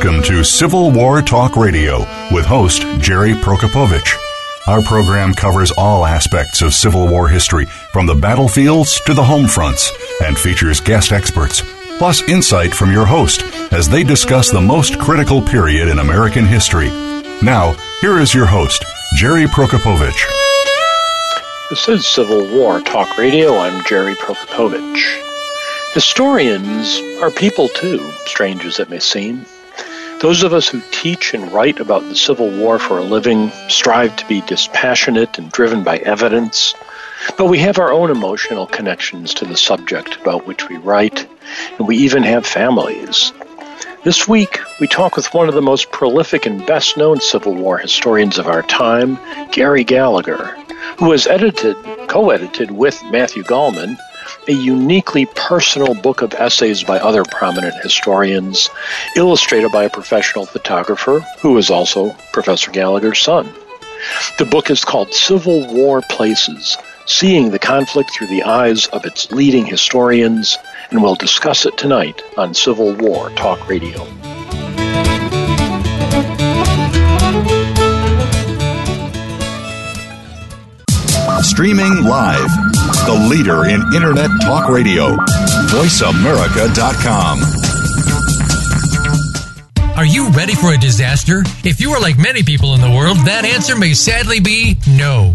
Welcome to Civil War Talk Radio with host Jerry Prokopowicz. Our program covers all aspects of Civil War history, from the battlefields to the home fronts, and features guest experts, plus insight from your host as they discuss the most critical period in American history. Now, here is your host, Jerry Prokopowicz. This is Civil War Talk Radio. I'm Jerry Prokopowicz. Historians are people too, strange as it may seem. Those of us who teach and write about the Civil War for a living strive to be dispassionate and driven by evidence, but we have our own emotional connections to the subject about which we write, and we even have families. This week, we talk with one of the most prolific and best known Civil War historians of our time, Gary Gallagher, who has edited, co edited with Matthew Gallman, a uniquely personal book of essays by other prominent historians, illustrated by a professional photographer who is also Professor Gallagher's son. The book is called Civil War Places Seeing the Conflict Through the Eyes of Its Leading Historians, and we'll discuss it tonight on Civil War Talk Radio. Streaming live. The leader in Internet talk radio. VoiceAmerica.com. Are you ready for a disaster? If you are like many people in the world, that answer may sadly be no.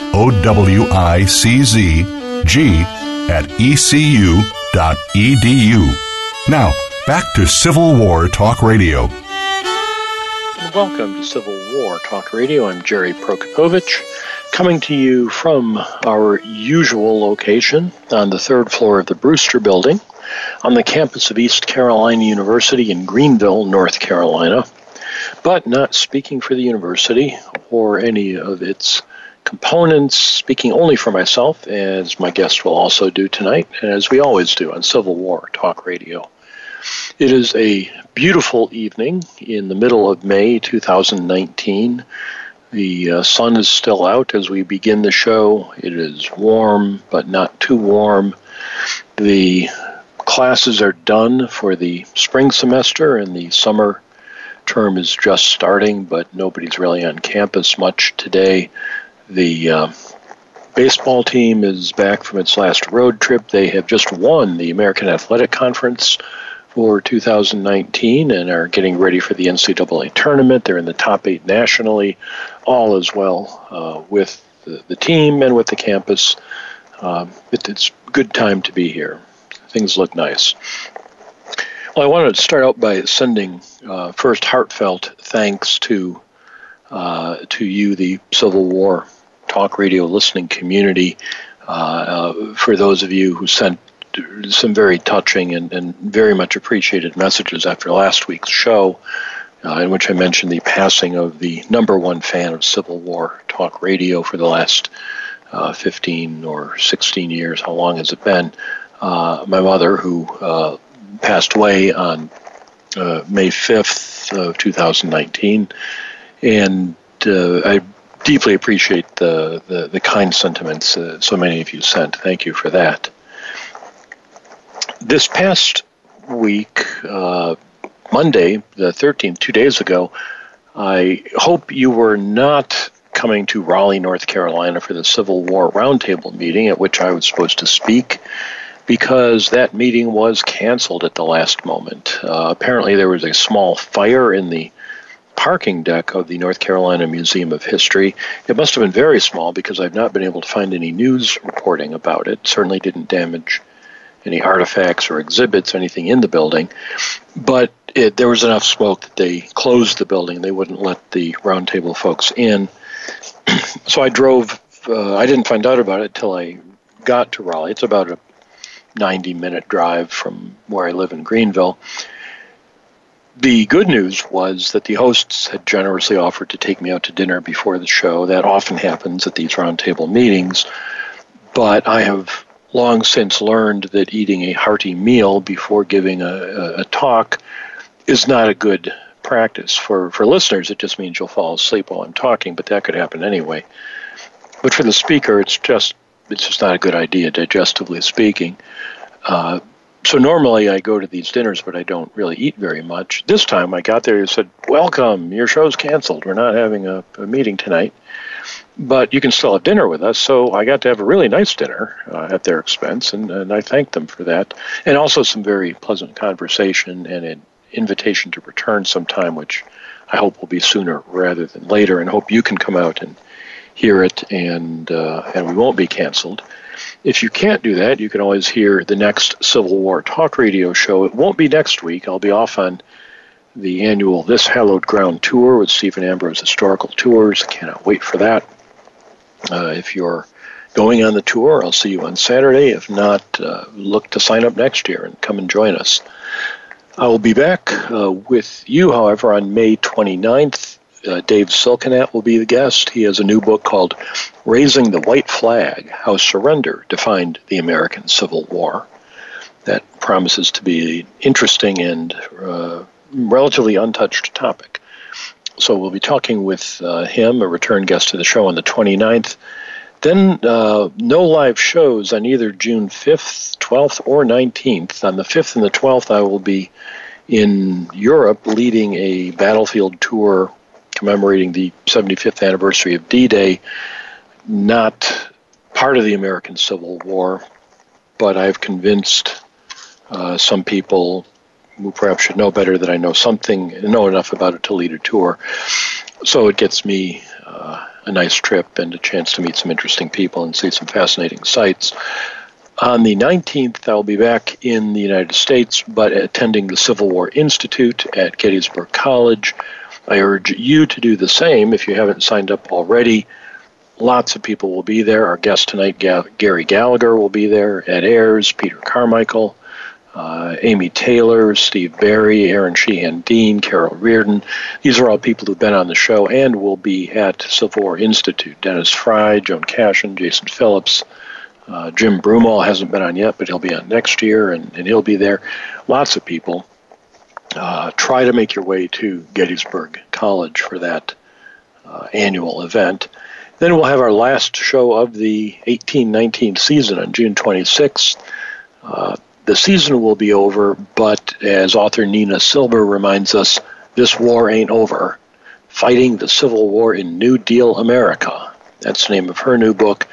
O W I C Z G at ecu.edu. Now, back to Civil War Talk Radio. Welcome to Civil War Talk Radio. I'm Jerry Prokopowicz, coming to you from our usual location on the third floor of the Brewster Building on the campus of East Carolina University in Greenville, North Carolina, but not speaking for the university or any of its components, speaking only for myself, as my guest will also do tonight, and as we always do on Civil War Talk Radio. It is a beautiful evening in the middle of May 2019. The uh, sun is still out as we begin the show. It is warm, but not too warm. The classes are done for the spring semester, and the summer term is just starting, but nobody's really on campus much today. The uh, baseball team is back from its last road trip. They have just won the American Athletic Conference for 2019 and are getting ready for the NCAA tournament. They're in the top eight nationally, all as well uh, with the, the, team and with the campus. Uh, it, it's a good time to be here. Things look nice. Well, I wanted to start out by sending uh, first heartfelt thanks to uh, to you, the Civil War talk radio listening community. Uh, uh, for those of you who sent some very touching and, and, very much appreciated messages after last week's show, uh, in which I mentioned the passing of the number one fan of Civil War talk radio for the last uh, 15 or 16 years. How long has it been? Uh, my mother, who uh, passed away on May 5th, of 2019. And I deeply appreciate the, the, the kind sentiments uh, so many of you sent. Thank you for that. This past week, uh, Monday, the 13th, two days ago, I hope you were not coming to Raleigh, North Carolina for the Civil War Roundtable meeting at which I was supposed to speak because that meeting was canceled at the last moment. Uh, apparently, there was a small fire in the parking deck of the North Carolina Museum of History. It must have been very small because I've not been able to find any news reporting about it. Certainly didn't damage any artifacts or exhibits, anything in the building. But it, there was enough smoke that they closed the building. They wouldn't let the roundtable folks in. so I drove. Uh, I didn't find out about it till I got to Raleigh. It's about a 90 minute drive from where I live in Greenville. The good news was that the hosts had generously offered to take me out to dinner before the show. That often happens at these roundtable meetings. But I have long since learned that eating a hearty meal before giving a, a, talk is not a good practice. For, for listeners, it just means you'll fall asleep while I'm talking, but that could happen anyway. But for the speaker, it's just it's just not a good idea, digestively speaking. Uh, so normally I go to these dinners, but I don't really eat very much. This time I got there and said, "Welcome, your show's canceled. We're not having a, a meeting tonight, but you can still have dinner with us." So I got to have a really nice dinner uh, at their expense, and, and I thanked them for that, and also some very pleasant conversation and an invitation to return sometime, which I hope will be sooner rather than later, and hope you can come out and hear it, and uh, and we won't be canceled. If you can't do that, you can always hear the next Civil War talk radio show. It won't be next week. I'll be off on the annual This Hallowed Ground tour with Stephen Ambrose Historical Tours. I cannot wait for that. Uh, if you're going on the tour, I'll see you on Saturday. If not, uh, look to sign up next year and come and join us. I will be back uh, with you, however, on May 29th uh, Dave Silkenat will be the guest. He has a new book called Raising the White Flag How Surrender Defined the American Civil War. That promises to be an interesting and uh, relatively untouched topic. So we'll be talking with uh, him, a return guest to the show on the 29th. Then uh, no live shows on either June 5th, 12th, or 19th. On the 5th and the 12th, I will be in Europe leading a battlefield tour commemorating the 75th anniversary of D Day, not part of the American Civil War, but I've convinced uh, some people who perhaps should know better that I know something, know enough about it to lead a tour. So it gets me uh, a nice trip and a chance to meet some interesting people and see some fascinating sites. On the 19th, I'll be back in the United States, but attending the Civil War Institute at Gettysburg College I urge you to do the same if you haven't signed up already. Lots of people will be there. Our guest tonight, Gary Gallagher, will be there. Ed Ayers, Peter Carmichael, uh, Amy Taylor, Steve Berry, Aaron Sheehan Dean, Carol Reardon. These are all people who've been on the show and will be at Civil War Institute. Dennis Fry, Joan Cashin, Jason Phillips. Uh, Jim Broomall hasn't been on yet, but he'll be on next year, and, and he'll be there. Lots of people uh, try to make your way to Gettysburg College for that uh, annual event. Then we'll have our last show of the 1819 season on June 26th. Uh, the season will be over, but as author Nina Silber reminds us, this war ain't over. Fighting the Civil War in New Deal America. That's the name of her new book,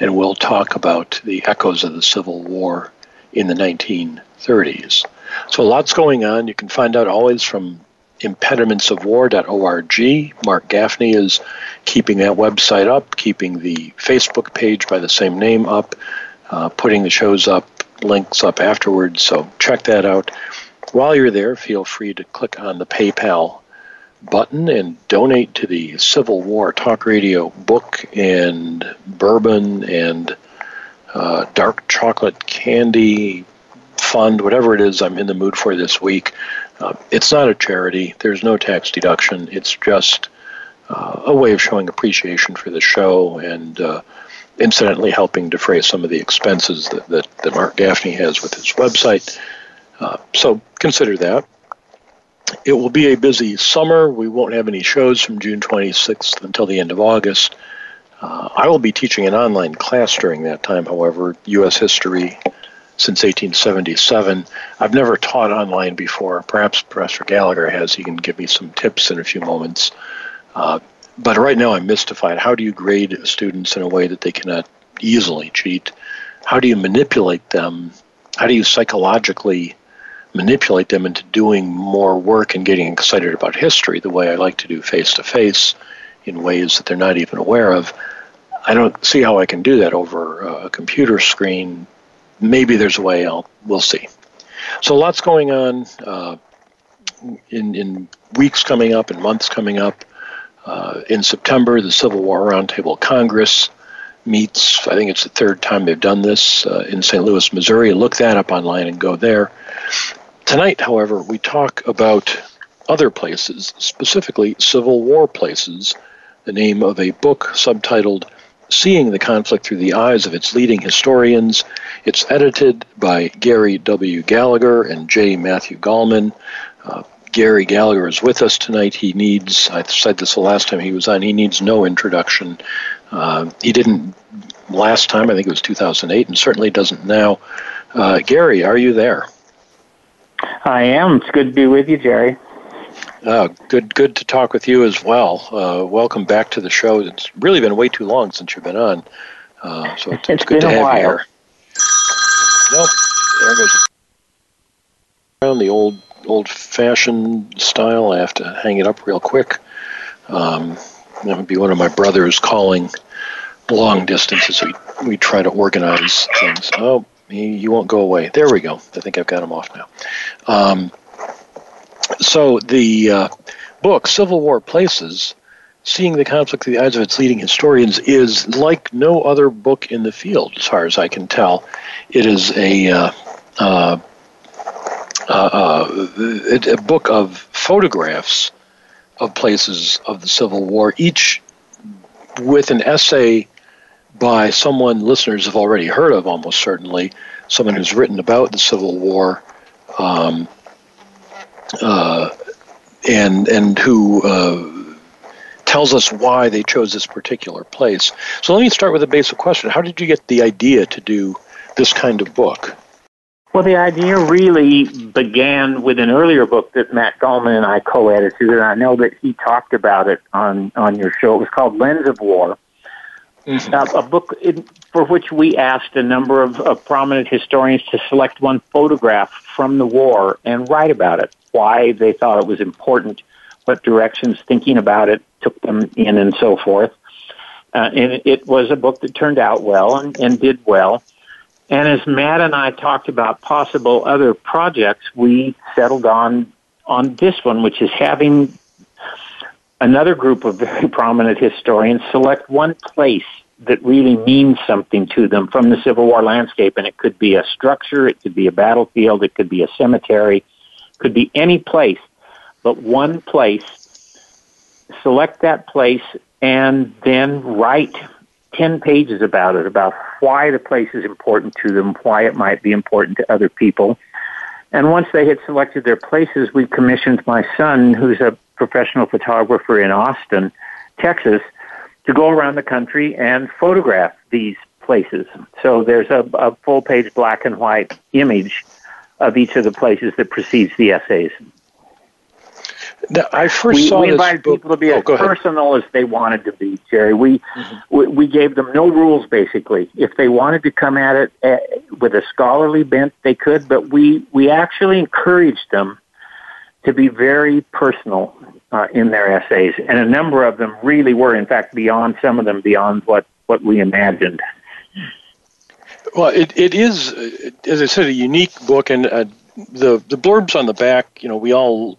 and we'll talk about the echoes of the Civil War in the 1930s. So lots going on. You can find out always from impedimentsofwar.org. Mark Gaffney is keeping that website up, keeping the Facebook page by the same name up, uh, putting the shows up, links up afterwards. So check that out. While you're there, feel free to click on the PayPal button and donate to the Civil War Talk Radio book and bourbon and uh, dark chocolate candy fund, whatever it is I'm in the mood for this week. Uh, it's not a charity. There's no tax deduction. It's just uh, a way of showing appreciation for the show and uh, incidentally helping defray some of the expenses that, that, that Mark Gaffney has with his website. Uh, so consider that. it will be a busy summer. We won't have any shows from June 26th until the end of August. Uh, I will be teaching an online class during that time, however, U.S. history since 1877. I've never taught online before. Perhaps Professor Gallagher has. He can give me some tips in a few moments. Uh, but right now, I'm mystified. How do you grade students in a way that they cannot easily cheat? How do you manipulate them? How do you psychologically manipulate them into doing more work and getting excited about history the way I like to do face to face in ways that they're not even aware of? I don't see how I can do that over a computer screen. Maybe there's a way. I'll we'll see. So lots going on uh, in in weeks coming up and months coming up. Uh, in September, the Civil War Roundtable Congress meets. I think it's the third time they've done this uh, in St. Louis, Missouri. Look that up online and go there. Tonight, however, we talk about other places, specifically Civil War places, the name of a book subtitled Seeing the Conflict Through the Eyes of Its Leading Historians. It's edited by Gary W. Gallagher and J. Matthew Gallman. Uh, Gary Gallagher is with us tonight. He needs, I said this the last time he was on, he needs no introduction. Uh, he didn't last time, I think it was 2008, and certainly doesn't now. Uh, Gary, are you there? I am. It's good to be with you, Jerry. Uh, good, good to talk with you as well. Uh, welcome back to the show. It's really been way too long since you've been on, uh, so it's, it's good to have while. you here. Nope, there goes around the old old-fashioned style. I have to hang it up real quick. Um, that would be one of my brothers calling long distance as we, we try to organize things. Oh, he, he won't go away. There we go. I think I've got him off now. Um, so the uh, book, Civil War Places, Seeing the Conflict through the Eyes of Its Leading Historians, is like no other book in the field, as far as I can tell. It is a uh, uh, uh, a book of photographs of places of the Civil War, each with an essay by someone listeners have already heard of, almost certainly, someone who's written about the Civil War, um, uh, and and who uh, tells us why they chose this particular place. So let me start with a basic question: How did you get the idea to do this kind of book? Well, the idea really began with an earlier book that Matt Gallman and I co-edited, and I know that he talked about it on on your show. It was called Lens of War, mm-hmm. uh, a book in, for which we asked a number of, of prominent historians to select one photograph from the war and write about it, why they thought it was important, what directions thinking about it took them in, and so forth. Uh, and it was a book that turned out well and, and did well. And as Matt and I talked about possible other projects, we settled on on this one, which is having another group of very prominent historians select one place that really means something to them from the Civil War landscape. And it could be a structure, it could be a battlefield, it could be a cemetery, could be any place, but one place. Select that place and then write 10 pages about it, about why the place is important to them, why it might be important to other people. And once they had selected their places, we commissioned my son, who's a professional photographer in Austin, Texas, to go around the country and photograph these places. So there's a, a full page black and white image of each of the places that precedes the essays. Now, I first we, saw we invited book. people to be oh, as personal as they wanted to be, Jerry. We, mm-hmm. we, we gave them no rules basically. If they wanted to come at it uh, with a scholarly bent, they could. But we we actually encouraged them to be very personal uh, in their essays, and a number of them really were, in fact, beyond some of them beyond what what we imagined. Well, it, it is, as I said, a unique book, and uh, the the blurbs on the back. You know, we all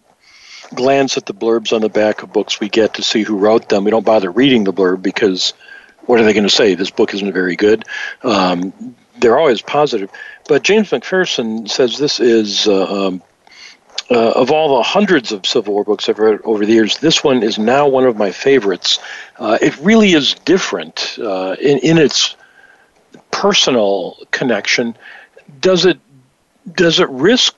glance at the blurbs on the back of books we get to see who wrote them. We don't bother reading the blurb because what are they going to say? This book isn't very good. Um, they're always positive. But James McPherson says this is, uh, um, uh, of all the hundreds of Civil War books I've read over the years, this one is now one of my favorites. Uh, it really is different uh, in, in its personal connection. Does it does it risk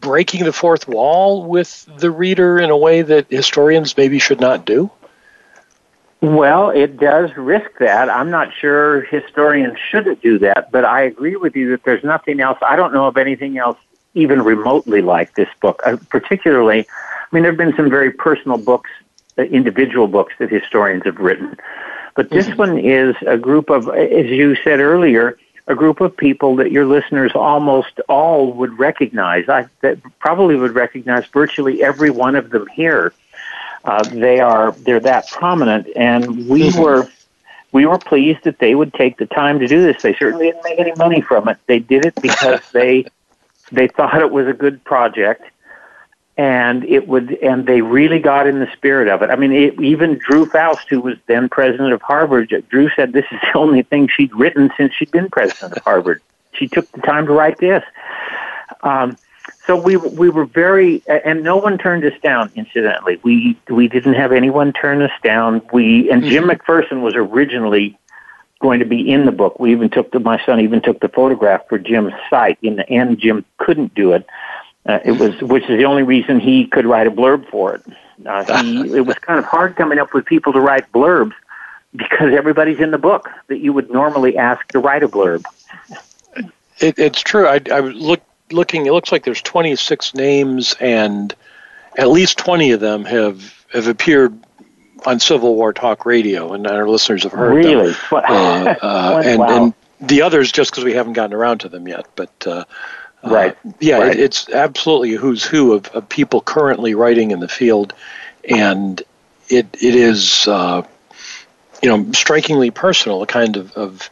breaking the fourth wall with the reader in a way that historians maybe should not do? Well, it does risk that. I'm not sure historians shouldn't do that, but I agree with you that there's nothing else. I don't know of anything else even remotely like this book. Uh, particularly, I mean, there have been some very personal books, uh, individual books that historians have written, but this mm-hmm. one is a group of, as you said earlier, a group of people that your listeners almost all would recognize. I that probably would recognize virtually every one of them here. Uh, they are they're that prominent, and we mm-hmm. were we were pleased that they would take the time to do this. They certainly didn't make any money from it. They did it because they they thought it was a good project, and it would and they really got in the spirit of it. I mean, it, even Drew Faust, who was then president of Harvard, Drew said this is the only thing she'd written since she'd been president of Harvard. She took the time to write this. Um, so we we were very and no one turned us down. Incidentally, we we didn't have anyone turn us down. We and Jim mm-hmm. McPherson was originally going to be in the book. We even took the my son even took the photograph for Jim's site. In the end, Jim couldn't do it. Uh, it was which is the only reason he could write a blurb for it. Uh, he it was kind of hard coming up with people to write blurbs because everybody's in the book that you would normally ask to write a blurb. It, it's true. I, I look looking. It looks like there's 26 names, and at least 20 of them have have appeared on Civil War Talk Radio, and our listeners have heard really? them. Uh, uh, and, wow. and the others just because we haven't gotten around to them yet. But uh, uh, right, yeah, right. it's absolutely a who's who of, of, people currently writing in the field, and it it is uh, you know strikingly personal, the kind of, of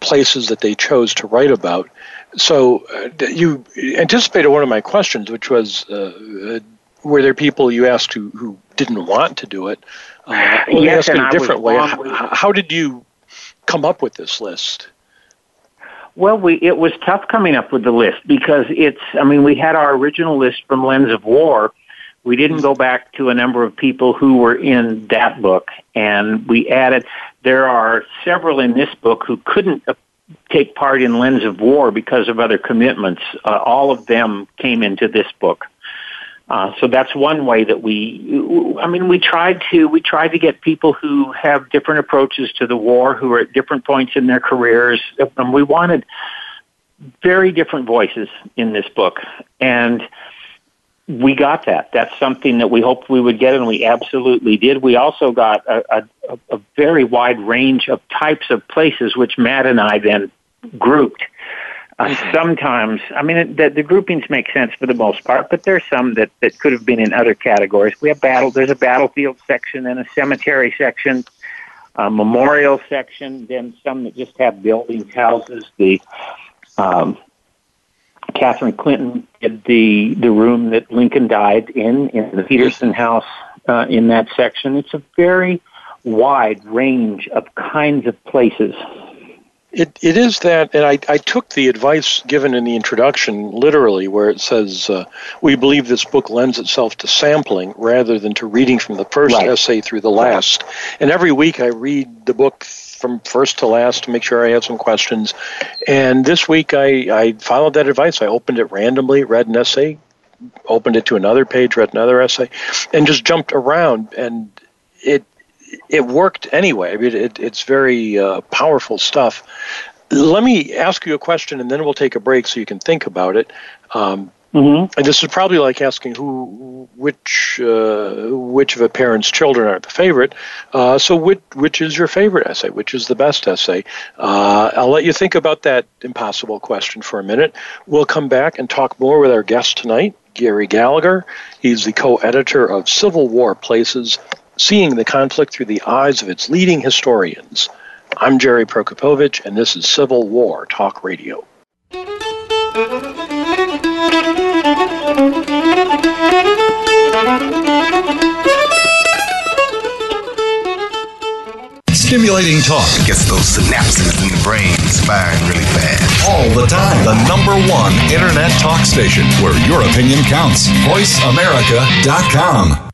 places that they chose to write about. So uh, you anticipated one of my questions, which was, uh, were there people you asked who, who didn't want to do it? Uh, yes, in a different way. How, how, did you come up with this list? Well, we it was tough coming up with the list because it's. I mean, we had our original list from Lens of War. We didn't go back to a number of people who were in that book, and we added. There are several in this book who couldn't take part in Lens of War because of other commitments. Uh, all of them came into this book. Uh, so that's one way that we, I mean, we tried to, we tried to get people who have different approaches to the war, who are at different points in their careers, and we wanted very different voices in this book. And we got that. That's something that we hoped we would get, and we absolutely did. We also got a, a, a very wide range of types of places, which Matt and I then grouped. Uh, mm-hmm. Sometimes, I mean, it, the, the groupings make sense for the most part, but there's some that, that could have been in other categories. We have battle. There's a battlefield section and a cemetery section, a memorial section, then some that just have buildings, houses. The um, Catherine Clinton did the the room that Lincoln died in in the Petersen House uh, in that section. It's a very wide range of kinds of places it, it is that, and I, I took the advice given in the introduction literally, where it says, uh, We believe this book lends itself to sampling rather than to reading from the first right. essay through the last. And every week I read the book from first to last to make sure I have some questions. And this week I, I followed that advice. I opened it randomly, read an essay, opened it to another page, read another essay, and just jumped around. And it worked anyway. I mean, it, it's very uh, powerful stuff. Let me ask you a question, and then we'll take a break so you can think about it. Um, mm-hmm. And this is probably like asking who, which, uh, which of a parent's children are the favorite. Uh, so, which, which is your favorite essay? Which is the best essay? Uh, I'll let you think about that impossible question for a minute. We'll come back and talk more with our guest tonight, Gary Gallagher. He's the co-editor of Civil War Places seeing the conflict through the eyes of its leading historians. I'm Jerry Prokopowicz, and this is Civil War Talk Radio. Stimulating talk gets those synapses in the brain firing really fast. All the time. The number one internet talk station where your opinion counts. VoiceAmerica.com.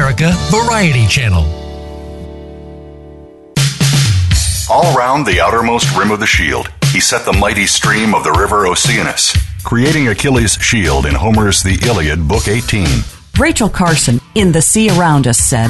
Variety Channel. All round the outermost rim of the shield, he set the mighty stream of the river Oceanus, creating Achilles' shield in Homer's The Iliad, Book 18. Rachel Carson in The Sea Around Us said,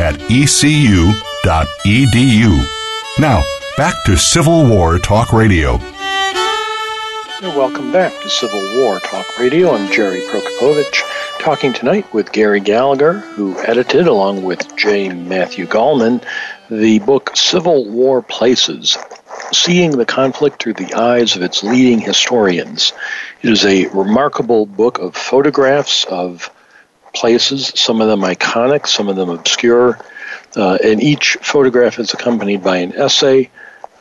at ecu.edu. Now, back to Civil War Talk Radio. Welcome back to Civil War Talk Radio. I'm Jerry Prokopowicz, talking tonight with Gary Gallagher, who edited, along with J. Matthew Gallman, the book Civil War Places Seeing the Conflict Through the Eyes of Its Leading Historians. It is a remarkable book of photographs of places, some of them iconic, some of them obscure, uh, and each photograph is accompanied by an essay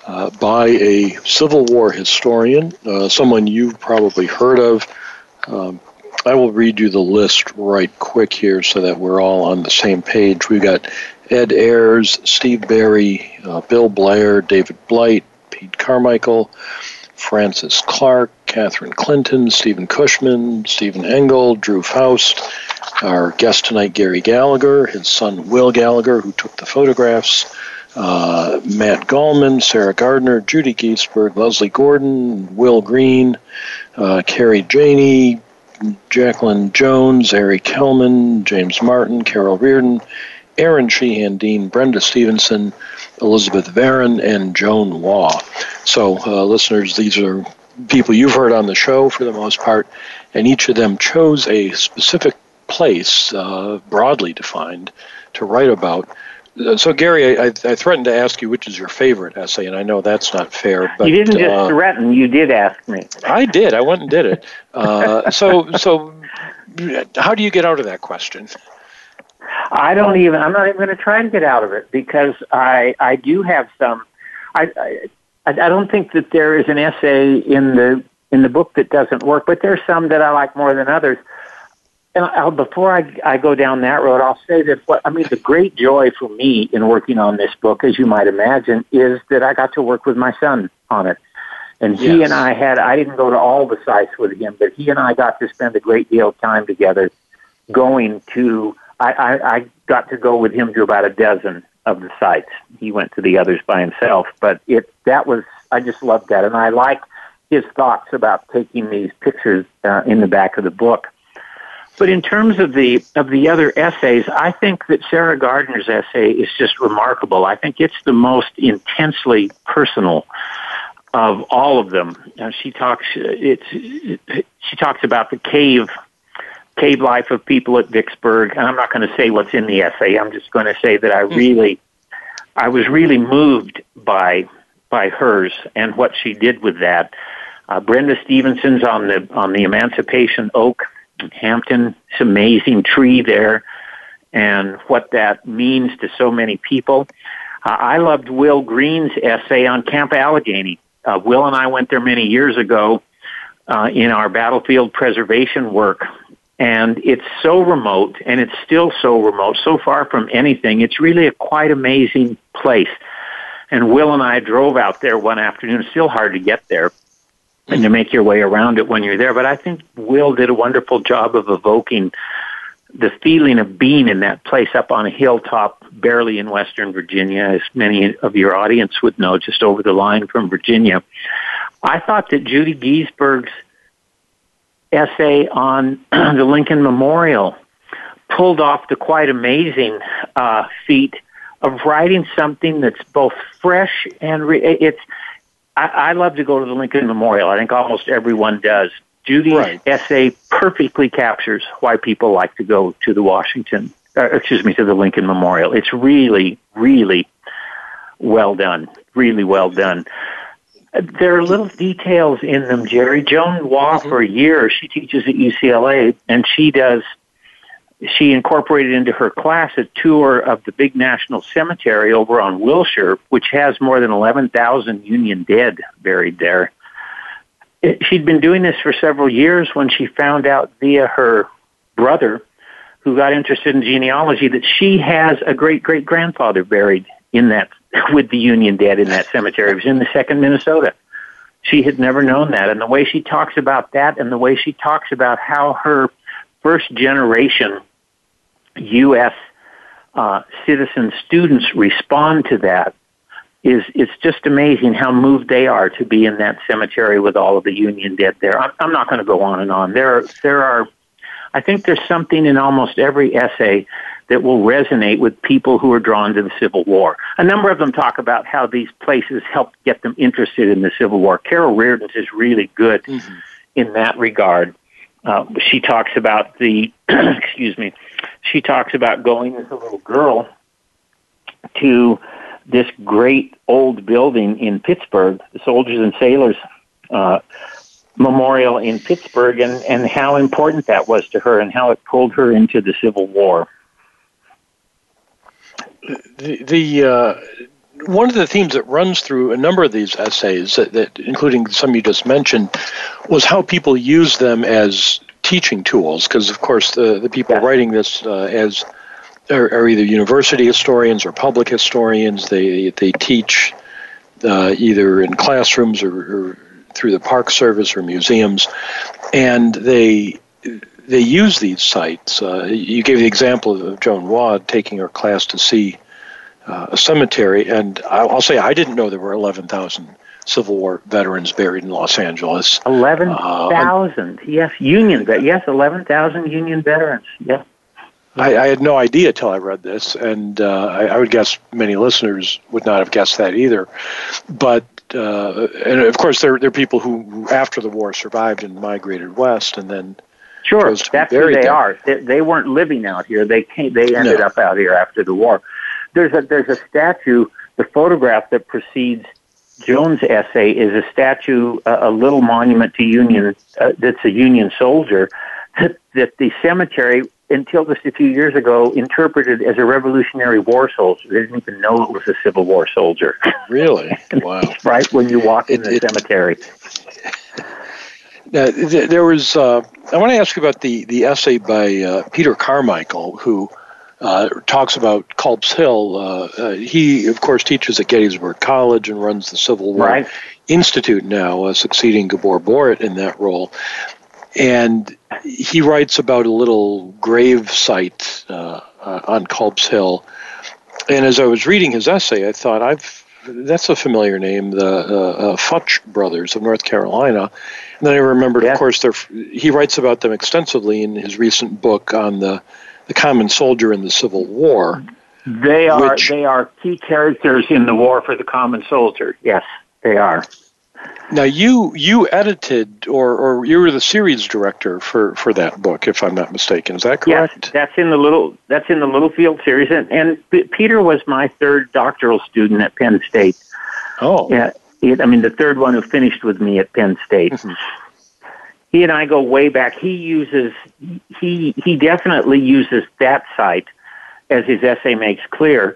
uh, by a Civil War historian, uh, someone you've probably heard of. Um, I will read you the list right quick here so that we're all on the same page. We've got Ed Ayers, Steve Berry, uh, Bill Blair, David Blight, Pete Carmichael, Frances Clarke, Catherine Clinton, Stephen Cushman, Stephen Engle, Drew Faust, our guest tonight, Gary Gallagher, his son Will Gallagher, who took the photographs, uh, Matt Gallman, Sarah Gardner, Judy Giesberg, Leslie Gordon, Will Green, uh, Carrie Janney, Jacqueline Jones, Ari Kelman, James Marten, Carol Reardon, Aaron Sheehan Dean, Brenda Stevenson, Elizabeth Varon, and Joan Waugh. So, uh, listeners, these are people you've heard on the show for the most part, and each of them chose a specific place, uh, broadly defined, to write about. Uh, so, Gary, I, I, threatened to ask you which is your favorite essay, and I know that's not fair. But you didn't just uh, threaten; you did ask me. I did. I went and did it. Uh, so, so, how do you get out of that question? I don't even. I'm not even going to try to get out of it because I I do have some. I, I I don't think that there is an essay in the in the book that doesn't work, but there's some that I like more than others. And I'll, before I, I go down that road, I'll say that what I mean the great joy for me in working on this book, as you might imagine, is that I got to work with my son on it. And he yes. and I had, I didn't go to all the sites with him, but he and I got to spend a great deal of time together going to I, I, I got to go with him to about a dozen of the sites. He went to the others by himself, but it that was I just loved that, and I like his thoughts about taking these pictures uh, in the back of the book. But in terms of the of the other essays, I think that Sarah Gardner's essay is just remarkable. I think it's the most intensely personal of all of them. Uh, she talks it's it, she talks about the cave cave life of people at Vicksburg. And I'm not going to say what's in the essay. I'm just going to say that I hmm. really, I was really moved by by hers and what she did with that. Uh, Brenda Stevenson's on the on the Emancipation Oak, Hampton. It's amazing tree there, and what that means to so many people. Uh, I loved Will Green's essay on Camp Allegheny. Uh, Will and I went there many years ago uh, in our battlefield preservation work, And it's so remote, and it's still so remote, so far from anything. It's really a quite amazing place. And Will and I drove out there one afternoon. It's still hard to get there and to make your way around it when you're there. But I think Will did a wonderful job of evoking the feeling of being in that place up on a hilltop, barely in Western Virginia, as many of your audience would know, just over the line from Virginia. I thought that Judy Giesberg's essay on the Lincoln Memorial pulled off the quite amazing uh, feat of writing something that's both fresh and re- it's. I, I love to go to the Lincoln Memorial. I think almost everyone does. Judy's right. essay perfectly captures why people like to go to the Washington, uh, excuse me, to the Lincoln Memorial. It's really, really well done. Really well done. There are little details in them, Jerry. Joan Waugh, mm-hmm. for a year, she teaches at UCLA, and she does she incorporated into her class a tour of the big national cemetery over on Wilshire, which has more than 11,000 Union dead buried there. It, she'd been doing this for several years when she found out via her brother, who got interested in genealogy, that she has a great great grandfather buried in that with the Union dead in that cemetery. It was in the second Minnesota. She had never known that, and the way she talks about that, and the way she talks about how her first generation U.S. Uh, citizen students respond to that is it's just amazing how moved they are to be in that cemetery with all of the Union dead there. I'm, I'm not going to go on and on. There, there are, I think there's something in almost every essay that will resonate with people who are drawn to the Civil War. A number of them talk about how these places helped get them interested in the Civil War. Carol Reardon's is really good mm-hmm. in that regard. Uh, she talks about the, excuse me, she talks about going as a little girl to this great old building in Pittsburgh, the Soldiers and Sailors uh, Memorial in Pittsburgh, and, and how important that was to her and how it pulled her into the Civil War. The, the uh, one of the themes that runs through a number of these essays, that, that, including some you just mentioned, was how people use them as teaching tools. Because of course, the the people yeah. writing this uh, as are, are, either university historians or public historians. They they teach uh, either in classrooms or, or through the Park Service or museums, and they they use these sites. Uh, you gave the example of Joan Waugh taking her class to see uh, a cemetery, and I'll, I'll, say I didn't know there were 11,000 Civil War veterans buried in Los Angeles. 11,000, uh, yes, Union, veterans. yes, 11,000 Union veterans, yes. I, I, had no idea till I read this, and uh, I, I, would guess many listeners would not have guessed that either. But uh, and of course, there, there are people who, who, after the war, survived and migrated west, and then sure, that's who they are. They, they, weren't living out here. They came. They ended no. up out here after the war. There's a there's a statue. The photograph that precedes Joan's essay is a statue, a, a little monument to Union. Uh, that's a Union soldier. That, that the cemetery until just a few years ago, interpreted as a Revolutionary War soldier. They didn't even know it was a Civil War soldier. Really? Wow. right when you walk in it, the it, cemetery. Now, there was. Uh, I want to ask you about the the essay by uh, Peter Carmichael, who uh, talks about Culp's Hill. Uh, uh, he, of course, teaches at Gettysburg College and runs the Civil War right. Institute now, uh, succeeding Gabor Boritt in that role and he writes about a little grave site uh, uh, on Culp's Hill. And as I was reading his essay, I thought, I've that's a familiar name, the uh, uh Futch brothers of North Carolina. And then I remembered, yeah. of course, he writes about them extensively in his recent book on the, the common soldier in the Civil War. They are which, they are key characters in the war for the common soldier. Yes, they are. Now you you edited or or you were the series director for for that book, if I'm not mistaken. Is that correct? Yes, that's in the little that's in the Littlefield series, and, and Peter was my third doctoral student at Penn State. Oh, yeah. I mean, the third one who finished with me at Penn State. Mm-hmm. He and I go way back. He uses he he definitely uses that site as his essay makes clear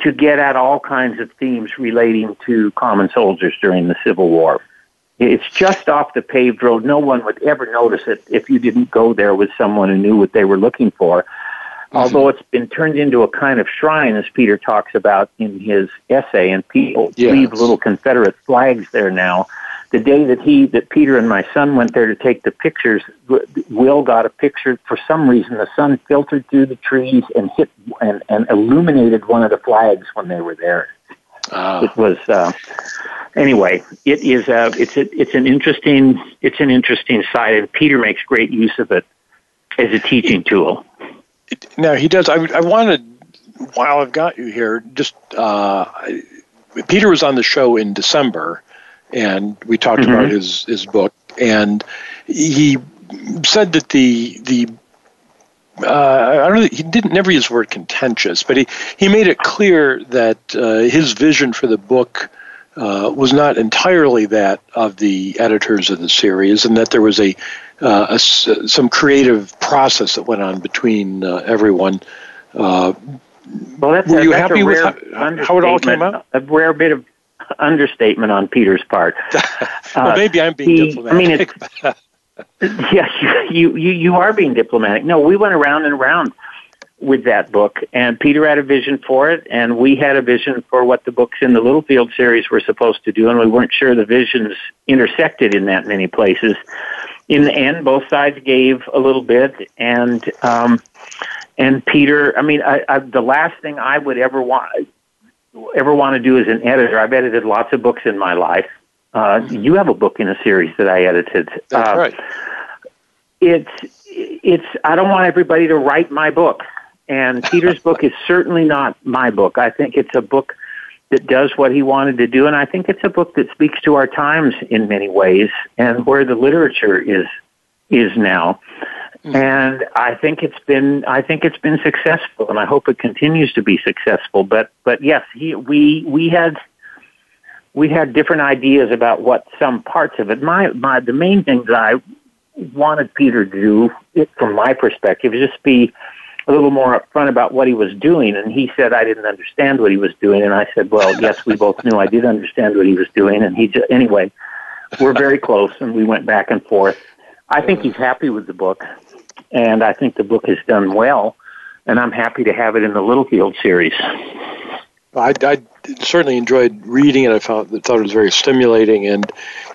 to get at all kinds of themes relating to common soldiers during the Civil War. It's just off the paved road. No one would ever notice it if you didn't go there with someone who knew what they were looking for. Mm-hmm. Although it's been turned into a kind of shrine, as Peter talks about in his essay, and people yes. leave little Confederate flags there now. The day that he, that Peter and my son went there to take the pictures, Will got a picture. For some reason, the sun filtered through the trees and hit and, and illuminated one of the flags when they were there. Uh. It was uh, anyway. It is a, uh, it's a, it's an interesting it's an interesting side, and Peter makes great use of it as a teaching tool. Now he does. I, I wanted while I've got you here, just uh, Peter was on the show in December, and we talked mm-hmm. about his his book, and he said that the the uh, I don't know, he didn't never use the word contentious, but he, he made it clear that uh, his vision for the book uh, was not entirely that of the editors of the series, and that there was a, uh, a some creative process that went on between uh, everyone. Uh, well, that's were you that's happy with how, how, it all came out? A rare bit of understatement on Peter's part. well, maybe I'm being he, diplomatic. I mean, yes, you, you you are being diplomatic. No, we went around and around with that book, and Peter had a vision for it, and we had a vision for what the books in the Littlefield series were supposed to do, and we weren't sure the visions intersected in that many places. In the end, both sides gave a little bit, and um, and Peter. I mean, I, I, the last thing I would ever want ever want to do as an editor. I've edited lots of books in my life uh, you have a book in a series that I edited. That's uh, right. It's it's. I don't want everybody to write my book, and Peter's book is certainly not my book. I think it's a book that does what he wanted to do, and I think it's a book that speaks to our times in many ways and where the literature is is now. Mm-hmm. And I think it's been I think it's been successful, and I hope it continues to be successful. But but yes, he we we had we had different ideas about what some parts of it. My, my, the main thing that I wanted Peter to do, it, from my perspective, is just be a little more upfront about what he was doing. And he said I didn't understand what he was doing, and I said, well, yes, we both knew I did understand what he was doing. And he just, anyway, we're very close, and we went back and forth. I think he's happy with the book, and I think the book has done well, and I'm happy to have it in the Littlefield series. I, I certainly enjoyed reading it. I found thought it was very stimulating, and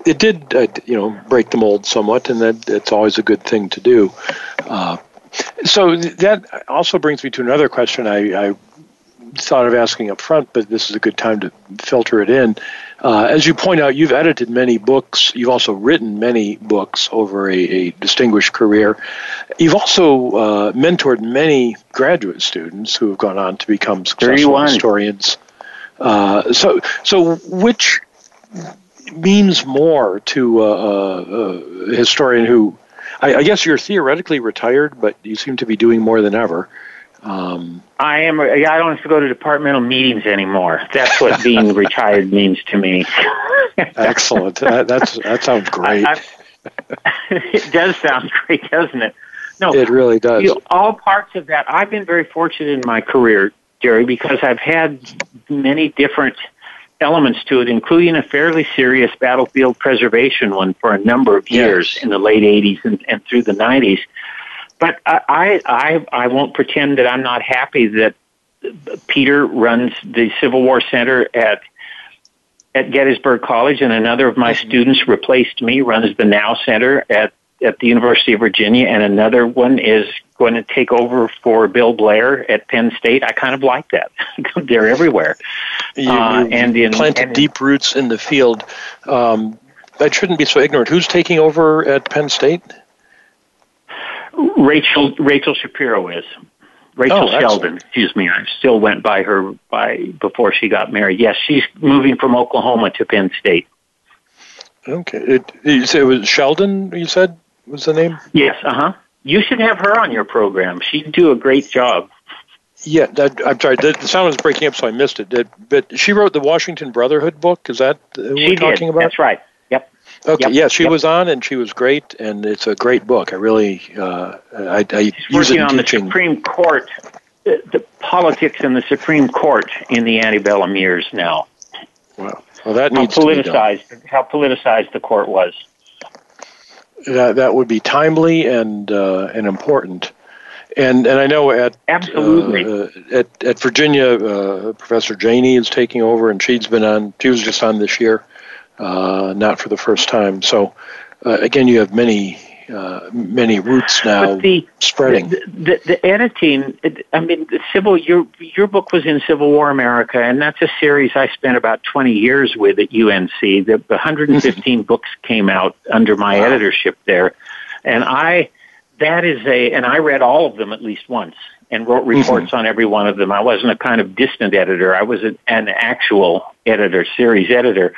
it did, uh, you know, break the mold somewhat, and that it's always a good thing to do. Uh, so that also brings me to another question I, I, thought of asking up front, but this is a good time to filter it in. Uh, as you point out, you've edited many books. You've also written many books over a, a distinguished career. You've also uh, mentored many graduate students who have gone on to become successful 31. historians. Uh, so, so which means more to a, a historian who, I, I, guess you're theoretically retired, but you seem to be doing more than ever. Um, I am. I don't have to go to departmental meetings anymore. That's what being retired means to me. excellent. That, that's that sounds great. I, it does sound great, doesn't it? No, it really does. You know, all parts of that. I've been very fortunate in my career, Jerry, because I've had many different elements to it, including a fairly serious battlefield preservation one for a number of years yes. in the late 80s and, and through the 90s. But I, I, I won't pretend that I'm not happy that Peter runs the Civil War Center at at Gettysburg College, and another of my mm-hmm. students replaced me, runs the Nau Center at at the University of Virginia, and another one is going to take over for Bill Blair at Penn State. I kind of like that. They're everywhere. You, uh, and in, planted and in, deep roots in the field. Um, I shouldn't be so ignorant. Who's taking over at Penn State? Rachel Rachel Shapiro is. Rachel oh, Shelden, excuse me. I still went by her by before she got married. Yes, she's moving from Oklahoma to Penn State. Okay. It, you said it was Shelden, you said was the name? Yes, uh huh. You should have her on your program. She'd do a great job. Yeah, that, I'm sorry. The, the sound was breaking up, so I missed it. That, but she wrote the Washington Brotherhood book. Is that who she we're talking about? That's right. Okay, yep. yeah, she yep. was on, and she was great, and it's a great book. I really, uh, I, I She's use working it on teaching. the Supreme Court, the, the politics in the Supreme Court in the antebellum years now. Wow. Well, that how needs politicized how politicized the court was. That that would be timely and uh, and important. And and I know at absolutely uh, at at Virginia, uh, Professor Janney is taking over, and she's been on. She was just on this year, uh, not for the first time. So uh, again, you have many uh, many roots now the, spreading. The, the, the, editing, I mean, the civil. Your your book was in Civil War America, and that's a series I spent about twenty years with at UNC. The, the 115 books came out under my wow. editorship there, and I that is a, and I read all of them at least once and wrote mm-hmm. reports mm-hmm. on every one of them. I wasn't a kind of distant editor. I was an, an actual editor, series editor.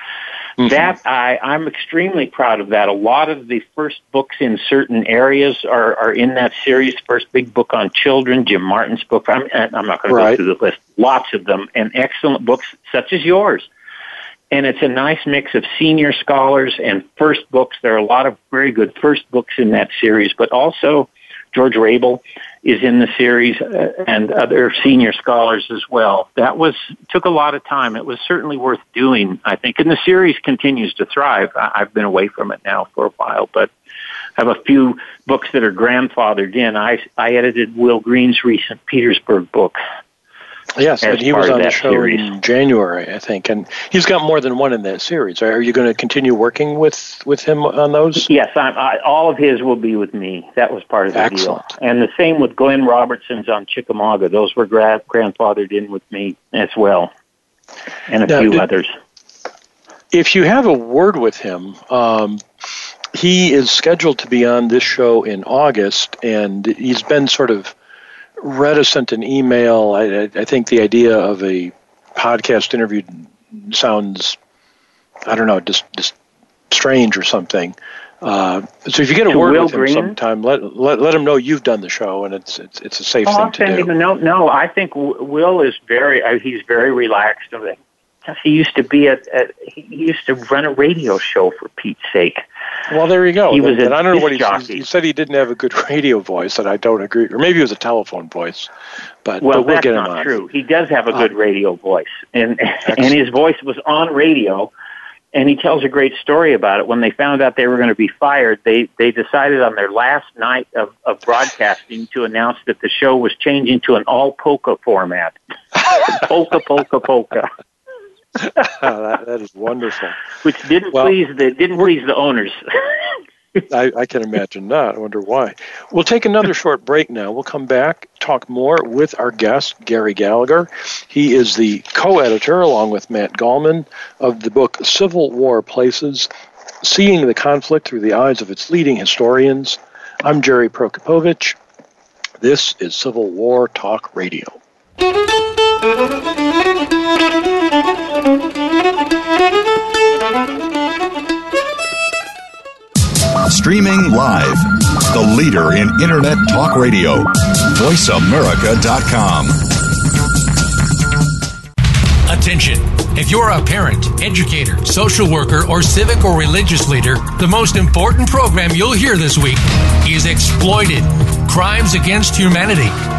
Mm-hmm. That I, I'm extremely proud of that. A lot of the first books in certain areas are, are in that series. First big book on children, Jim Marten's book. I'm, I'm not going right. to go through the list. Lots of them, and excellent books such as yours and it's a nice mix of senior scholars and first books. There are a lot of very good first books in that series, but also George Rable is in the series uh, and other senior scholars as well. That was took a lot of time. It was certainly worth doing, I think. And the series continues to thrive. I've been away from it now for a while, but I have a few books that are grandfathered in. I I edited Will Greene's recent Petersburg book Yes, and he was on the show series. in January, I think, and he's got more than one in that series. Are you going to continue working with with him on those? Yes, I'm, I, all of his will be with me. That was part of the Excellent. deal, and the same with Glenn Robertson's on Chickamauga. Those were gra- grandfathered in with me as well, and a now, few did, others. If you have a word with him, um, he is scheduled to be on this show in August, and he's been sort of reticent in email. I, I think the idea of a podcast interview sounds, I don't know, just just strange or something. Uh, so if you get a to word Will with him Greene? sometime, let, let let him know you've done the show and it's it's it's a safe oh, thing I'll to send do. Him a note. No, I think Will is very uh, he's very relaxed. He used to be at, at he used to run a radio show for Pete's sake. Well, there you go. He was and, a I don't know what he, jockey. he said. He didn't have a good radio voice, and I don't agree. Or maybe it was a telephone voice. But well, but we'll that's get him not on. true. He does have a good Uh, radio voice, and and his voice was on radio. And he tells a great story about it. When they found out they were going to be fired, they they decided on their last night of, of broadcasting to announce that the show was changing to an all polka format. polka, polka, polka. Oh, that, that is wonderful. which didn't Well, please the didn't please the owners. I, I can imagine not. I wonder why. We'll take another short break now. We'll come back, talk more with our guest, Gary Gallagher. He is the co editor, along with Matt Gallman, of the book Civil War Places Seeing the Conflict Through the Eyes of Its Leading Historians. I'm Jerry Prokopowicz. This is Civil War Talk Radio. Streaming live. The leader in Internet talk radio. VoiceAmerica.com. Attention. If you're a parent, educator, social worker, or civic or religious leader, the most important program you'll hear this week is Exploited Crimes Against Humanity.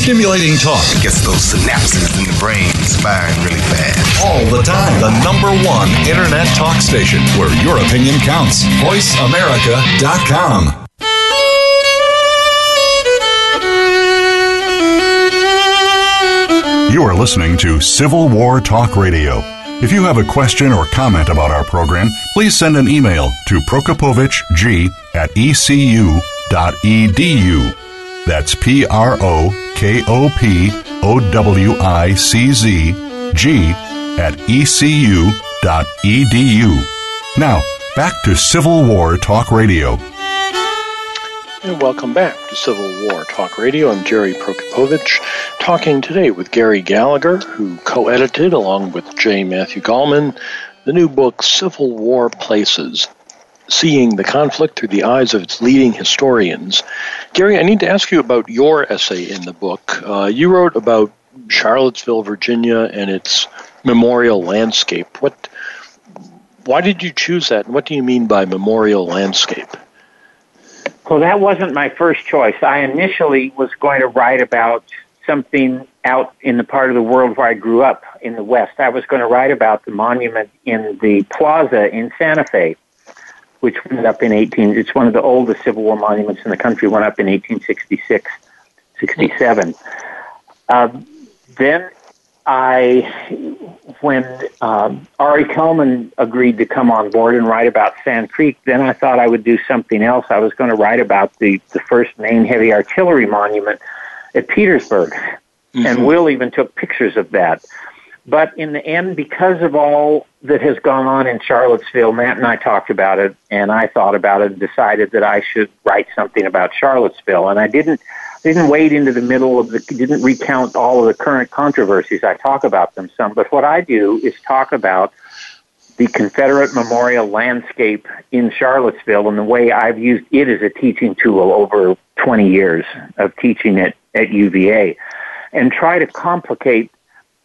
Stimulating talk. It gets those synapses in the brain firing really fast. All the time. The number one Internet talk station where your opinion counts. VoiceAmerica.com. You are listening to Civil War Talk Radio. If you have a question or comment about our program, please send an email to prokopowiczg at ecu.edu. That's P R O K O P O W I C Z G at ecu.edu. Now, back to Civil War Talk Radio. And welcome back to Civil War Talk Radio. I'm Jerry Prokopowicz, talking today with Gary Gallagher, who co edited, along with J. Matthew Gallman, the new book Civil War Places Seeing the Conflict Through the Eyes of Its Leading Historians. Gary, I need to ask you about your essay in the book. Uh, you wrote about Charlottesville, Virginia, and its memorial landscape. What? Why did you choose that, and what do you mean by memorial landscape? Well, that wasn't my first choice. I initially was going to write about something out in the part of the world where I grew up in the West. I was going to write about the monument in the plaza in Santa Fe, which went up in 18, it's one of the oldest Civil War monuments in the country, went up in 1866, 67. Uh, then I, when um, Ari Kelman agreed to come on board and write about Sand Creek, then I thought I would do something else. I was going to write about the, the first Maine heavy artillery monument at Petersburg. Mm-hmm. And Will even took pictures of that. But in the end, because of all that has gone on in Charlottesville, Matt and I talked about it, and I thought about it and decided that I should write something about Charlottesville. And I didn't didn't wade into the middle of the didn't recount all of the current controversies. I talk about them some, but what I do is talk about the Confederate memorial landscape in Charlottesville and the way I've used it as a teaching tool over 20 years of teaching it at UVA and try to complicate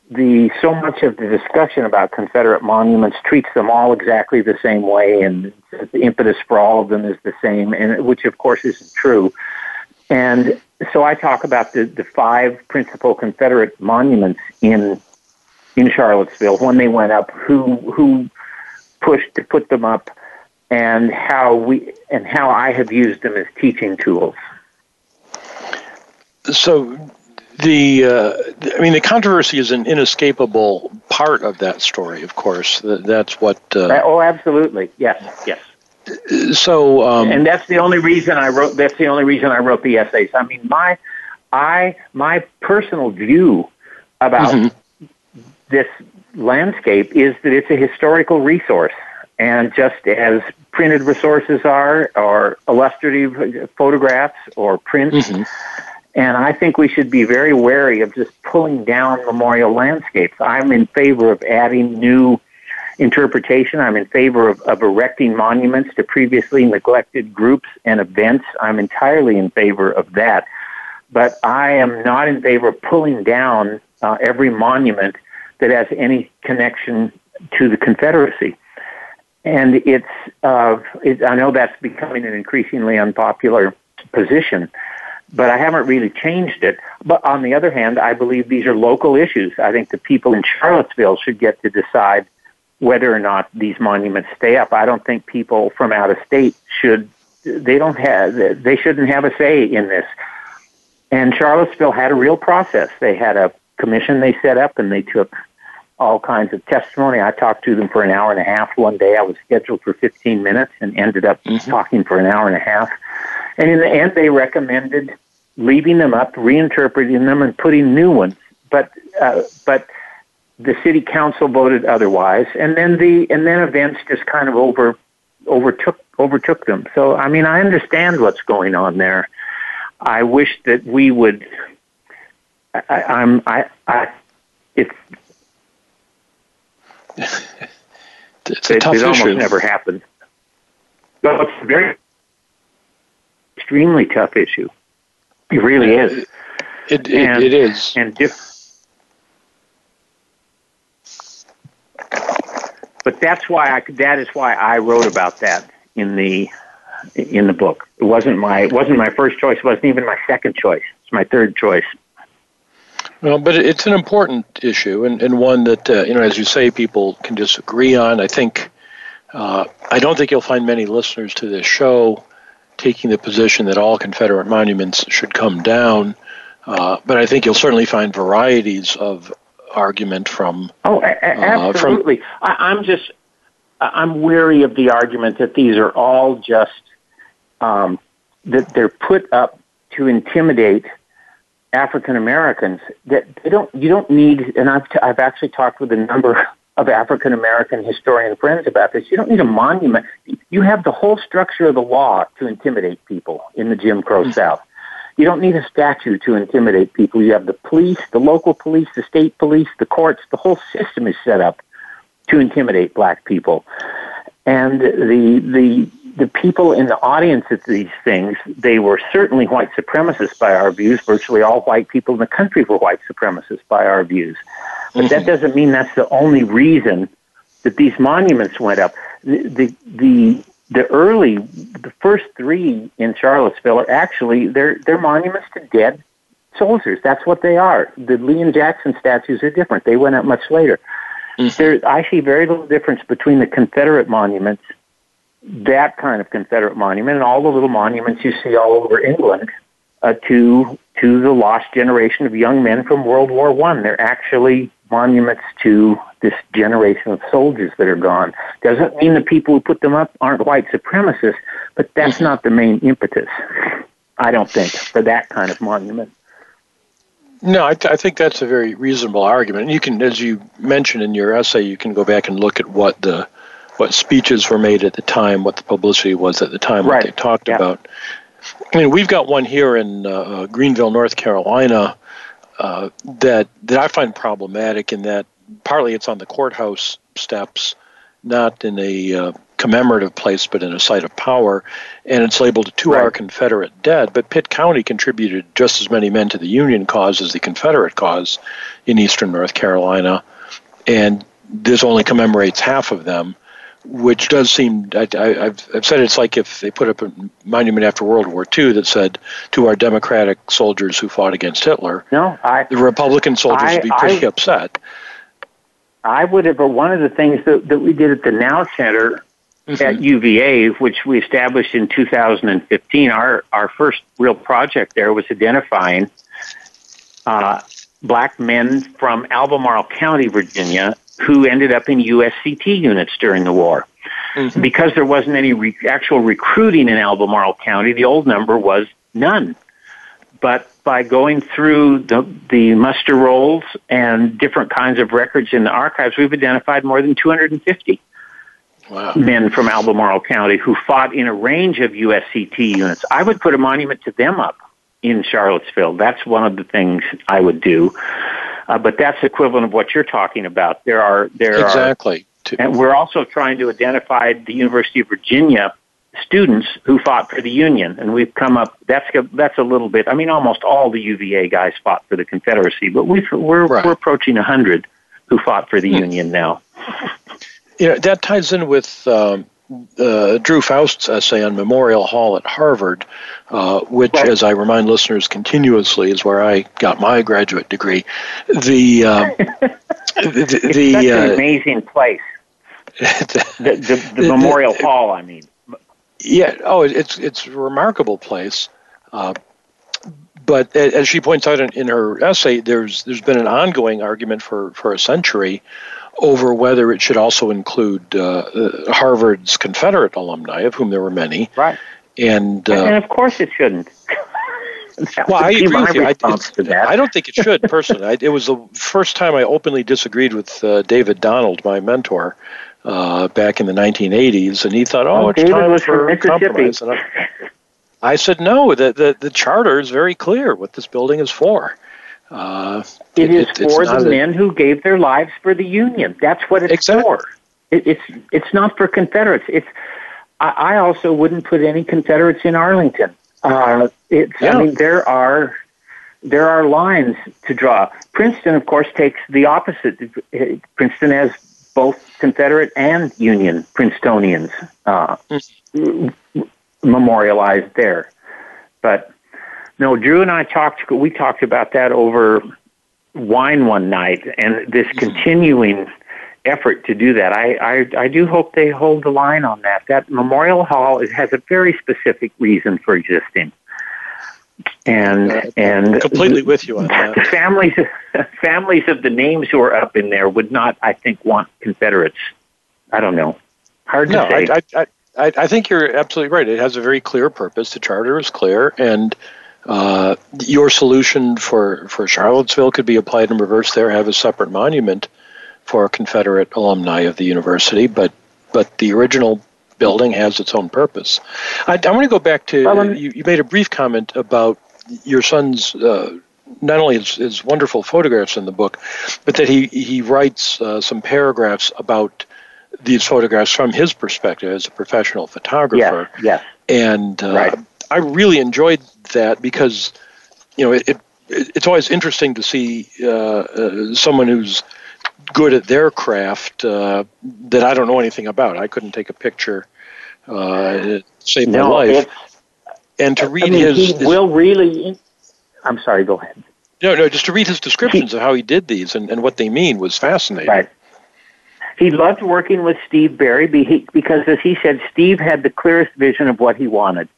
the so much of the discussion about Confederate monuments treats them all exactly the same way and the impetus for all of them is the same and which of course isn't true and so I talk about the, the five principal Confederate monuments in in Charlottesville when they went up, who who pushed to put them up, and how we and how I have used them as teaching tools. So, the uh, I mean, the controversy is an inescapable part of that story. Of course, that's what. Uh, oh, absolutely, yes, yes. So, um, and that's the only reason I wrote. That's the only reason I wrote the essays. I mean, my, I my personal view about mm-hmm. this landscape is that it's a historical resource, and just as printed resources are, or illustrative photographs or prints. Mm-hmm. And I think we should be very wary of just pulling down memorial landscapes. I'm in favor of adding new interpretation. I'm in favor of, of erecting monuments to previously neglected groups and events. I'm entirely in favor of that. But I am not in favor of pulling down uh, every monument that has any connection to the Confederacy. And it's, uh, it, I know that's becoming an increasingly unpopular position, but I haven't really changed it. But on the other hand, I believe these are local issues. I think the people in Charlottesville should get to decide whether or not these monuments stay up. I don't think people from out of state should they don't have they shouldn't have a say in this. And Charlottesville had a real process. They had a commission they set up and they took all kinds of testimony. I talked to them for an hour and a half one day. I was scheduled for 15 minutes and ended up mm-hmm. talking for an hour and a half. And in the end, they recommended leaving them up, reinterpreting them, and putting new ones. But uh, but the city council voted otherwise, and then the and then events just kind of over overtook overtook them. So I mean, I understand what's going on there. I wish that we would. I, I'm I I it's. it's a it, tough it issue. almost never happens. So it's a very extremely tough issue. It really is. It, it, and, it is. And but that's why I that is why I wrote about that in the in the book. It wasn't my it wasn't my first choice. It wasn't even my second choice. It's my third choice. Well, but it's an important issue and, and one that, uh, you know, as you say, people can disagree on. I think, uh, I don't think you'll find many listeners to this show taking the position that all Confederate monuments should come down. Uh, but I think you'll certainly find varieties of argument from. Oh, a- absolutely. From, I, I'm just, I'm weary of the argument that these are all just, um, that they're put up to intimidate African Americans. That they don't, you don't need, and I've, t- I've actually talked with a number of African American historian friends about this. You don't need a monument. You have the whole structure of the law to intimidate people in the Jim Crow mm-hmm. South. You don't need a statue to intimidate people. You have the police, the local police, the state police, the courts. The whole system is set up to intimidate black people. And the the the people in the audience at these things, they were certainly white supremacists by our views. Virtually all white people in the country were white supremacists by our views. But that mm-hmm. doesn't mean that's the only reason that these monuments went up. The, the, the, the early, the first three in Charlottesville are actually, they're, they're monuments to dead soldiers. That's what they are. The Lee and Jackson statues are different. They went up much later. Mm-hmm. There, I see very little difference between the Confederate monuments, that kind of Confederate monument, and all the little monuments you see all over England uh, to to the lost generation of young men from World War One. They're actually monuments to this generation of soldiers that are gone. Doesn't mean the people who put them up aren't white supremacists, but that's not the main impetus, I don't think, for that kind of monument. No, I, th- I think that's a very reasonable argument. And you can, as you mentioned in your essay, you can go back and look at what the what speeches were made at the time, what the publicity was at the time, right. what they talked yeah. about. I mean, we've got one here in uh, uh Greenville, North Carolina, uh, that that I find problematic in that partly it's on the courthouse steps, not in a uh, commemorative place, but in a site of power, and it's labeled "To right. Our Confederate Dead." But Pitt County contributed just as many men to the Union cause as the Confederate cause in eastern North Carolina, and this only commemorates half of them which does seem I, have I've said it's like if they put up a monument after World War II that said to our democratic soldiers who fought against Hitler. No, I, the Republican soldiers I, would be pretty I, upset. I would have. But one of the things that, that we did at the Nau Center mm-hmm. at UVA, which we established in 2015, our our first real project there was identifying uh, black men from Albemarle County, Virginia, who ended up in USCT units during the war. Mm-hmm. Because there wasn't any re- actual recruiting in Albemarle County, the old number was none. But by going through the, the muster rolls and different kinds of records in the archives, we've identified more than 250 wow. men from Albemarle County who fought in a range of USCT units. I would put a monument to them up in Charlottesville. That's one of the things I would do. Uh, but that's equivalent of what you're talking about. There are there exactly. Are, and we're also trying to identify the University of Virginia students who fought for the Union, and we've come up. That's a, that's a little bit. I mean, almost all the UVA guys fought for the Confederacy, but we we're right. we're approaching a hundred who fought for the hmm. Union now. You know that ties in with um, uh, Drew Faust's essay on Memorial Hall at Harvard, uh, which, right. as I remind listeners continuously, is where I got my graduate degree. The uh, the, the, such an uh, amazing place. the, the, the, the Memorial Hall, I mean. Yeah. Oh, it's it's a remarkable place. Uh, but as she points out in, in her essay, there's there's been an ongoing argument for, for a century over whether it should also include uh, uh, Harvard's Confederate alumni, of whom there were many. Right. And, uh, and, of course it shouldn't. well, I agree with you. I, I, don't think it should, personally. I, it was the first time I openly disagreed with uh, David Donald, my mentor, uh, back in the 1980s, and he thought, oh, it's David time for compromise. And I, I said, no, the, the, the charter is very clear what this building is for. Uh, it, it is for the men who gave their lives for the Union. That's what it's exactly. for. It, it's it's not for Confederates. It's I, I also wouldn't put any Confederates in Arlington. Uh, it's yeah. I mean there are there are lines to draw. Princeton, of course, takes the opposite. Princeton has both Confederate and Union Princetonians uh, mm. memorialized there. But no, Drew and I talked. We talked about that over wine one night, and this Mm-hmm. continuing effort to do that. I, I I do hope they hold the line on that. That Memorial Hall it has a very specific reason for existing, and Uh, and completely with you on the that. families families of the names who are up in there would not, I think, want Confederates. I don't know. Hard to No, say. I, I, I, I think you're absolutely right. It has a very clear purpose. The charter is clear, and uh, your solution for, for Charlottesville could be applied in reverse there, have a separate monument for Confederate alumni of the university, but, but the original building has its own purpose. I, I want to go back to Well, you, you made a brief comment about your son's uh, not only his, his wonderful photographs in the book, but that he he writes uh, some paragraphs about these photographs from his perspective as a professional photographer. yes, yes. And uh, Right. I really enjoyed that because, you know, it, it it's always interesting to see uh, uh, someone who's good at their craft uh, that I don't know anything about. I couldn't take a picture, uh, it saved my life. And to read I mean, his, he his- will really. I'm sorry. Go ahead. no, no, just to read his descriptions of how he did these and, and what they mean was fascinating. Right. He loved working with Steve Berry because, as he said, Steve had the clearest vision of what he wanted.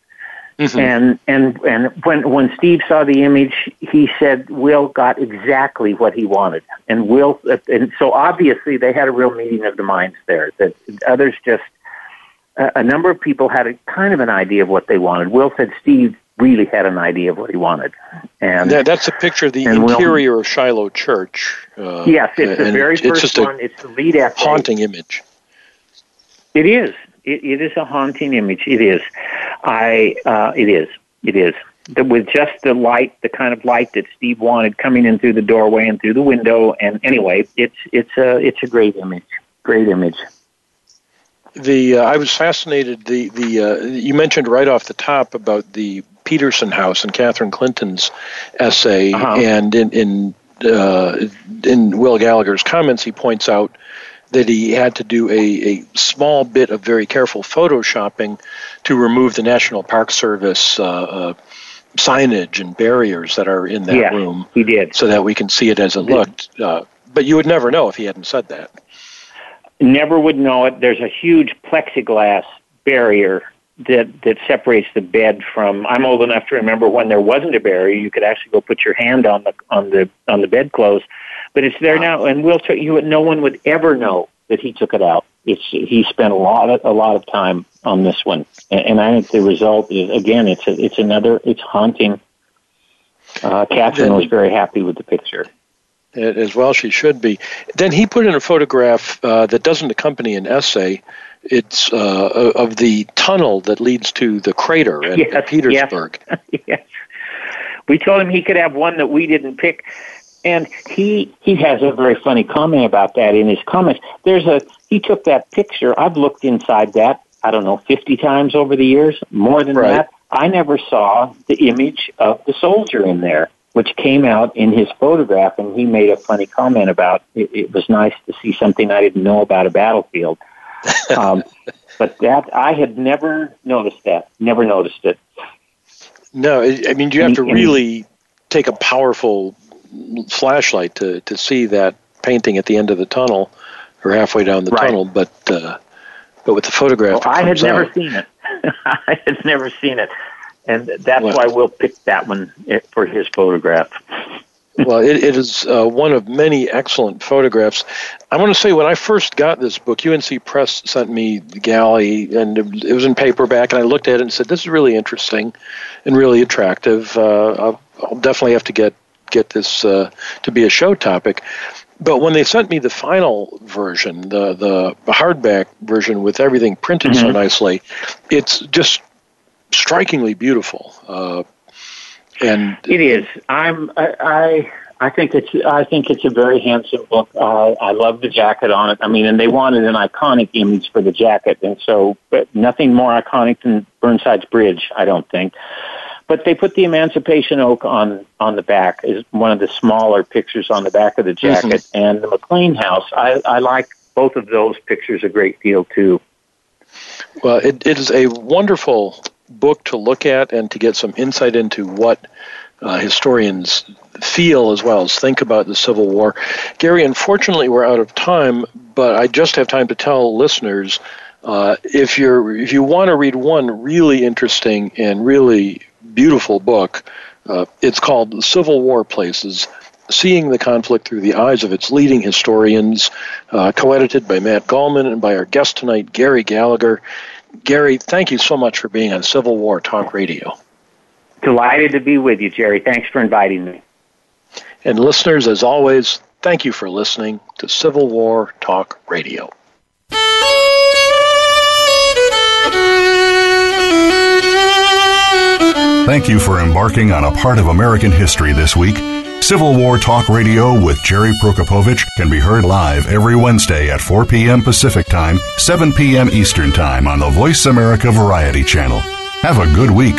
Mhm. And and and when when Steve saw the image, he said Will got exactly what he wanted, and Will and so obviously they had a real meeting of the minds there. That others just a, a number of people had a kind of an idea of what they wanted. Will said Steve really had an idea of what he wanted, and That, that's a picture of the And Will- interior of Shiloh Church. Uh, yes, it's the very first one. It's the lead a essay. haunting image. It is. It, it is a haunting image. It is. I. Uh, it is. It is. The, with just the light, the kind of light that Steve wanted coming in through the doorway and through the window, and anyway, it's it's a it's a great image. Great image. The uh, I was fascinated. The the uh, you mentioned right off the top about the Petersen House and Catherine Clinton's essay, Uh-huh. and in in uh, in Will Gallagher's comments, he points out that he had to do a, a small bit of very careful photoshopping to remove the National Park Service uh, uh, signage and barriers that are in that Yes, room, He did. so that we can see it as it looked. Uh, but you would never know if he hadn't said that. Never would know it. There's a huge plexiglass barrier that that separates the bed from. I'm old enough to remember when there wasn't a barrier. You could actually go put your hand on the on the on the bedclothes, but it's there now. And we'll tell you, no one would ever know that he took it out. It's he spent a lot of a lot of time on this one, and, and I think the result is again, it's a, it's another it's haunting. Uh, Catherine was very happy with the picture. as well she should be. Then he put in a photograph uh, that doesn't accompany an essay. It's uh, of the tunnel that leads to the crater at, Yes, at Petersburg. yes. We told him he could have one that we didn't pick. And he he has a very funny comment about that in his comments. There's a he took that picture. I've looked inside that, I don't know, 50 times over the years, more than Right. that. I never saw the image of the soldier in there, which came out in his photograph and he made a funny comment about it, it was nice to see something I didn't know about a battlefield. um, but that I had never noticed that. Never noticed it. No, I mean you have to really take a powerful flashlight to, to see that painting at the end of the tunnel or halfway down the Right. tunnel. But uh, but with the photograph, Well, I had never out. seen it. I had never seen it, and that's Well- why Will pick that one eh, for his photograph. Well, it, it is uh, one of many excellent photographs. I want to say when I first got this book, UNC Press sent me the galley, and it was in paperback, and I looked at it and said, "This is really interesting and really attractive. Uh, I'll, I'll definitely have to get get this uh, to be a show topic." But when they sent me the final version, the the hardback version with everything printed so nicely, it's just strikingly beautiful. And It is. I'm. I. I I think it's. I think it's a very handsome book. Uh, I love the jacket on it. I mean, and they wanted an iconic image for the jacket, and so, but nothing more iconic than Burnside's Bridge. I don't think. But they put the Emancipation Oak on on the back is one of the smaller pictures on the back of the jacket, and the McLean House. I, I like both of those pictures a great deal too. Well, it, it is a wonderful book to look at and to get some insight into what uh, historians feel as well as think about the Civil War. Gary, unfortunately, we're out of time, but I just have time to tell listeners uh, if you're if you want to read one really interesting and really beautiful book, uh, it's called The Civil War Places. Seeing the conflict through the eyes of its leading historians, uh, co edited by Matt Gallman and by our guest tonight, Gary Gallagher. Gary, thank you so much for being on Civil War Talk Radio. Delighted to be with you, Jerry. Thanks for inviting me. And listeners, as always, thank you for listening to Civil War Talk Radio. Thank you for embarking on a part of American history this week. Civil War Talk Radio with Jerry Prokopowicz can be heard live every Wednesday at 4 p.m. Pacific Time, 7 p.m. Eastern Time on the Voice America Variety Channel. Have a good week.